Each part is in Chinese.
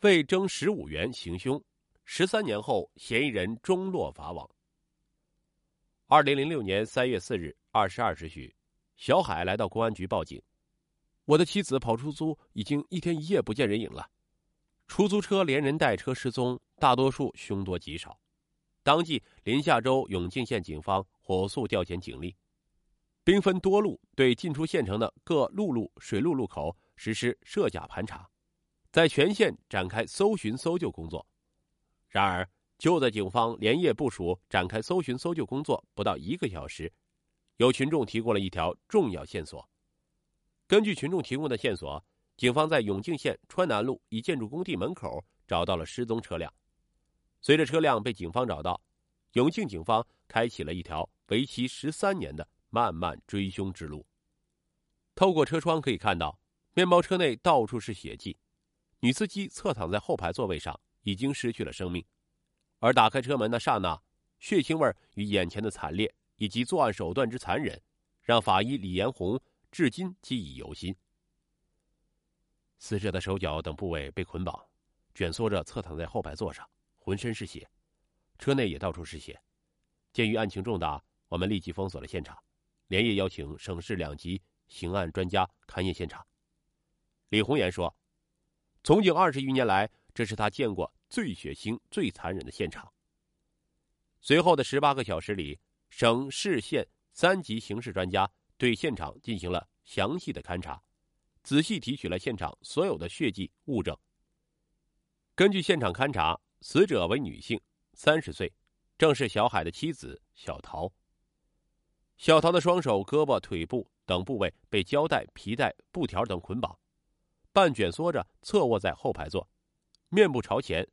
为征十五元行凶，十三年后嫌疑人终落法网。二零零六年三月四日二十二时许，小海来到公安局报警：“我的妻子跑出租，已经一天一夜不见人影了。出租车连人带车失踪，大多数凶多吉少。”当即，临夏州永靖县警方火速调遣警力，兵分多路对进出县城的各陆路、水路路口实施设假盘查，在全县展开搜寻搜救工作。然而，就在警方连夜部署展开搜寻搜救工作不到一个小时，有群众提供了一条重要线索。根据群众提供的线索，警方在永靖县川南路一建筑工地门口找到了失踪车辆。随着车辆被警方找到，永靖警方开启了一条为期十三年的漫漫追凶之路。透过车窗可以看到，面包车内到处是血迹，女司机侧躺在后排座位上，已经失去了生命。而打开车门的刹那，血腥味与眼前的惨烈以及作案手段之残忍，让法医李延红至今记忆犹新。死者的手脚等部位被捆绑，蜷缩着侧躺在后排座上。浑身是血，车内也到处是血。鉴于案情重大，我们立即封锁了现场，连夜邀请省市两级刑案专家勘验现场。李红岩说：“从警二十余年来，这是他见过最血腥、最残忍的现场。”随后的十八个小时里，省市县三级刑事专家对现场进行了详细的勘查，仔细提取了现场所有的血迹物证。根据现场勘查。死者为女性，三十岁，正是小海的妻子小桃。小桃的双手、胳膊、腿部等部位被胶带、皮带、布条等捆绑，半卷缩着侧卧在后排座，面部朝前，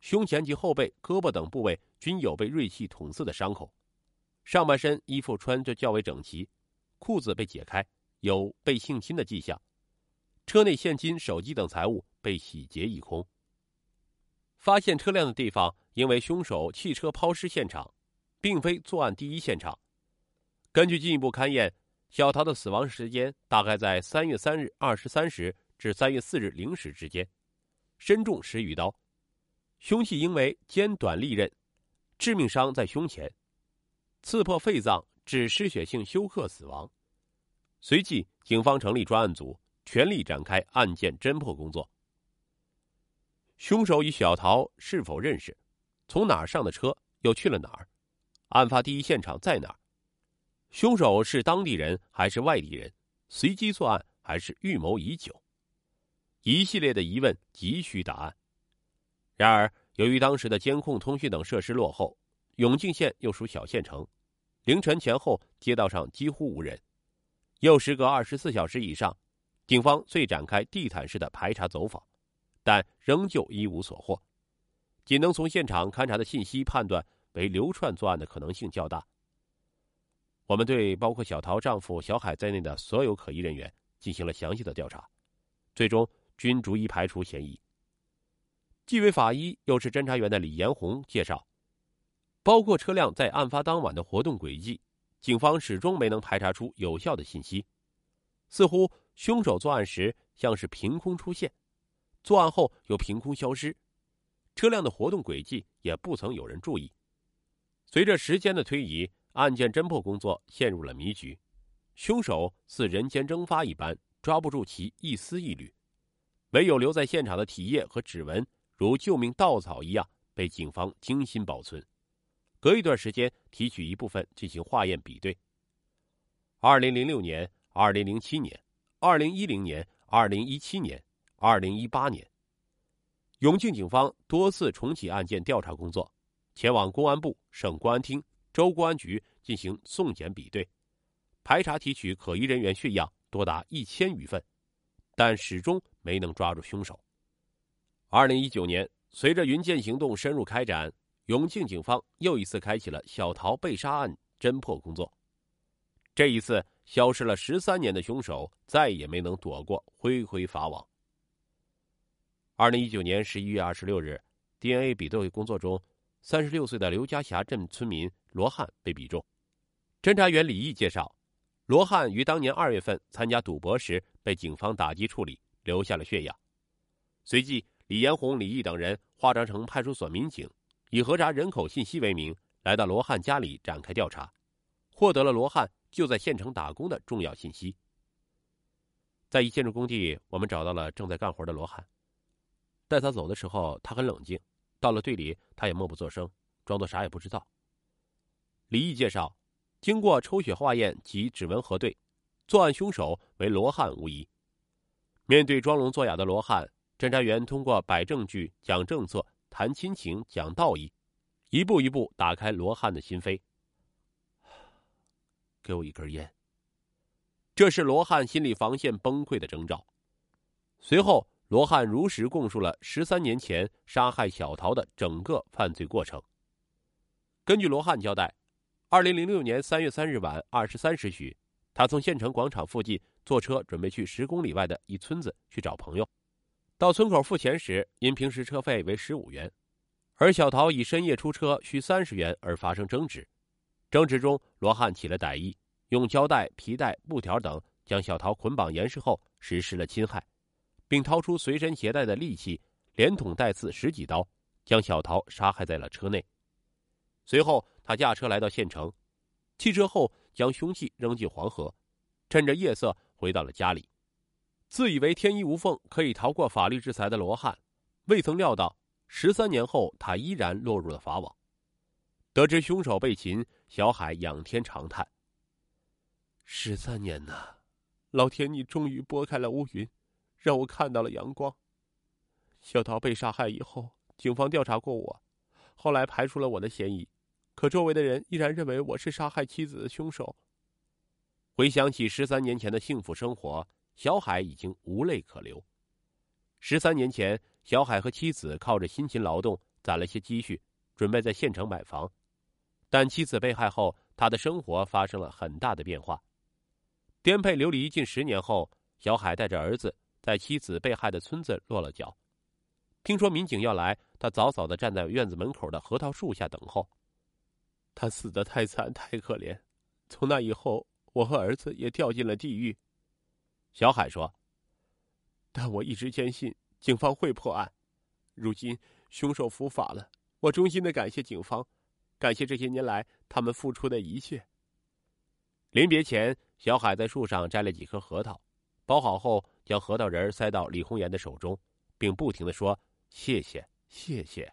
胸前及后背、胳膊等部位均有被锐器捅刺的伤口，上半身衣服穿着较为整齐，裤子被解开，有被性侵的迹象，车内现金、手机等财物被洗劫一空。发现车辆的地方，因为凶手汽车抛尸现场，并非作案第一现场。根据进一步勘验，小桃的死亡时间大概在三月三日二十三时至三月四日零时之间，身中十余刀，凶器应为尖短利刃，致命伤在胸前，刺破肺脏致失血性休克死亡。随即，警方成立专案组，全力展开案件侦破工作。凶手与小桃是否认识？从哪儿上的车？又去了哪儿？案发第一现场在哪儿？凶手是当地人还是外地人？随机作案还是预谋已久？一系列的疑问急需答案。然而，由于当时的监控、通讯等设施落后，永靖县又属小县城，凌晨前后街道上几乎无人，又时隔二十四小时以上，警方遂展开地毯式的排查走访。但仍旧一无所获，仅能从现场勘查的信息判断为流窜作案的可能性较大。我们对包括小桃丈夫小海在内的所有可疑人员进行了详细的调查，最终均逐一排除嫌疑。纪委法医又是侦查员的李延红介绍，包括车辆在案发当晚的活动轨迹，警方始终没能排查出有效的信息，似乎凶手作案时像是凭空出现。作案后又凭空消失，车辆的活动轨迹也不曾有人注意。随着时间的推移，案件侦破工作陷入了迷局，凶手似人间蒸发一般，抓不住其一丝一缕。唯有留在现场的体液和指纹，如救命稻草一样被警方精心保存。隔一段时间提取一部分进行化验比对。二零零六年、二零零七年、二零一零年、二零一七年。二零一八年，永靖警方多次重启案件调查工作，前往公安部、省公安厅、州公安局进行送检比对，排查提取可疑人员血样多达一千余份，但始终没能抓住凶手。二零一九年，随着云剑行动深入开展，永庆警方又一次开启了小桃被杀案侦破工作。这一次，消失了十三年的凶手再也没能躲过恢恢法网。二零一九年十一月二十六日，DNA 比对工作中，三十六岁的刘家峡镇村民罗汉被比中。侦查员李毅介绍，罗汉于当年二月份参加赌博时被警方打击处理，留下了血样。随即，李延红、李毅等人化妆成派出所民警，以核查人口信息为名，来到罗汉家里展开调查，获得了罗汉就在县城打工的重要信息。在一建筑工地，我们找到了正在干活的罗汉。带他走的时候，他很冷静；到了队里，他也默不作声，装作啥也不知道。李毅介绍，经过抽血化验及指纹核对，作案凶手为罗汉无疑。面对装聋作哑的罗汉，侦查员通过摆证据、讲政策、谈亲情、讲道义，一步一步打开罗汉的心扉。给我一根烟。这是罗汉心理防线崩溃的征兆。随后，罗汉如实供述了十三年前杀害小桃的整个犯罪过程。根据罗汉交代，二零零六年三月三日晚二十三时许，他从县城广场附近坐车准备去十公里外的一村子去找朋友。到村口付钱时，因平时车费为十五元，而小桃以深夜出车需三十元而发生争执。争执中，罗汉起了歹意。用胶带、皮带、布条等将小桃捆绑严实后，实施了侵害，并掏出随身携带的利器，连捅带刺十几刀，将小桃杀害在了车内。随后，他驾车来到县城，弃车后将凶器扔进黄河，趁着夜色回到了家里。自以为天衣无缝，可以逃过法律制裁的罗汉，未曾料到十三年后他依然落入了法网。得知凶手被擒，小海仰天长叹。十三年呐，老天，你终于拨开了乌云，让我看到了阳光。小桃被杀害以后，警方调查过我，后来排除了我的嫌疑，可周围的人依然认为我是杀害妻子的凶手。回想起十三年前的幸福生活，小海已经无泪可流。十三年前，小海和妻子靠着辛勤劳动攒了些积蓄，准备在县城买房，但妻子被害后，他的生活发生了很大的变化。颠沛流离近十年后，小海带着儿子在妻子被害的村子落了脚。听说民警要来，他早早的站在院子门口的核桃树下等候。他死的太惨太可怜，从那以后，我和儿子也掉进了地狱。小海说：“但我一直坚信警方会破案。如今凶手伏法了，我衷心的感谢警方，感谢这些年来他们付出的一切。”临别前，小海在树上摘了几颗核桃，包好后将核桃仁塞到李红岩的手中，并不停的说：“谢谢，谢谢。”